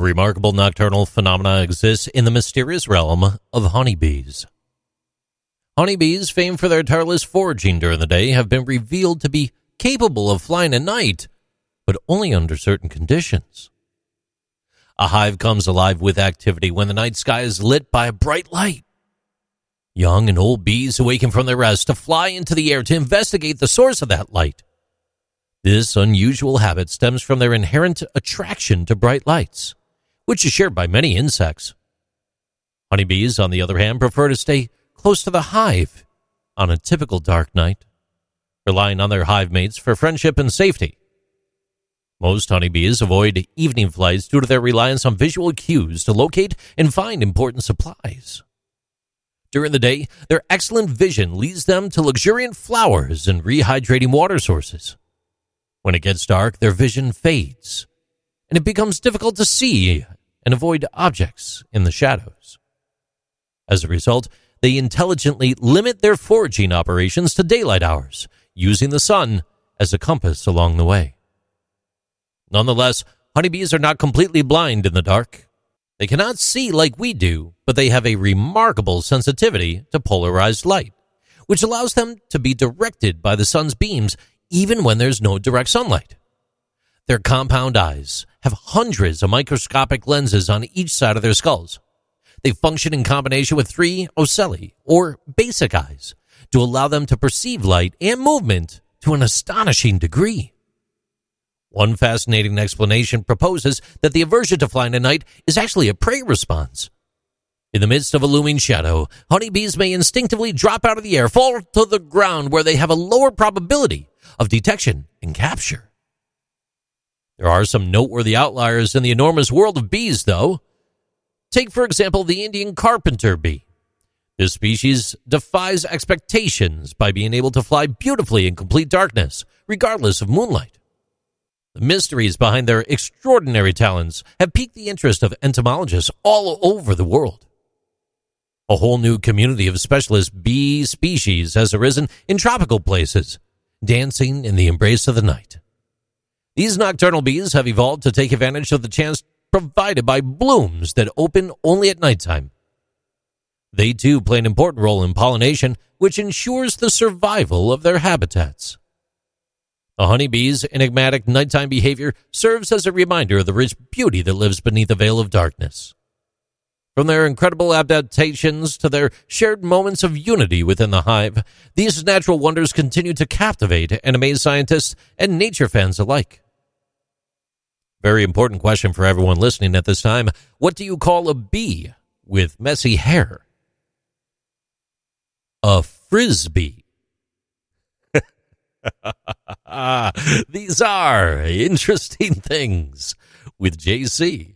Remarkable nocturnal phenomena exists in the mysterious realm of honeybees. Honeybees, famed for their tireless foraging during the day, have been revealed to be capable of flying at night, but only under certain conditions. A hive comes alive with activity when the night sky is lit by a bright light. Young and old bees awaken from their rest to fly into the air to investigate the source of that light. This unusual habit stems from their inherent attraction to bright lights which is shared by many insects. Honeybees, on the other hand, prefer to stay close to the hive on a typical dark night, relying on their hive mates for friendship and safety. Most honeybees avoid evening flights due to their reliance on visual cues to locate and find important supplies. During the day, their excellent vision leads them to luxuriant flowers and rehydrating water sources. When it gets dark, their vision fades, and it becomes difficult to see and avoid objects in the shadows. As a result, they intelligently limit their foraging operations to daylight hours, using the sun as a compass along the way. Nonetheless, honeybees are not completely blind in the dark. They cannot see like we do, but they have a remarkable sensitivity to polarized light, which allows them to be directed by the sun's beams even when there's no direct sunlight. Their compound eyes have hundreds of microscopic lenses on each side of their skulls. They function in combination with three ocelli, or basic eyes, to allow them to perceive light and movement to an astonishing degree. One fascinating explanation proposes that the aversion to flying at night is actually a prey response. In the midst of a looming shadow, honeybees may instinctively drop out of the air, fall to the ground where they have a lower probability of detection and capture. There are some noteworthy outliers in the enormous world of bees, though. Take, for example, the Indian carpenter bee. This species defies expectations by being able to fly beautifully in complete darkness, regardless of moonlight. The mysteries behind their extraordinary talents have piqued the interest of entomologists all over the world. A whole new community of specialist bee species has arisen in tropical places, dancing in the embrace of the night. These nocturnal bees have evolved to take advantage of the chance provided by blooms that open only at nighttime. They too play an important role in pollination, which ensures the survival of their habitats. The honeybee's enigmatic nighttime behavior serves as a reminder of the rich beauty that lives beneath a veil of darkness. From their incredible adaptations to their shared moments of unity within the hive, these natural wonders continue to captivate and amaze scientists and nature fans alike. Very important question for everyone listening at this time. What do you call a bee with messy hair? A frisbee. These are interesting things with JC.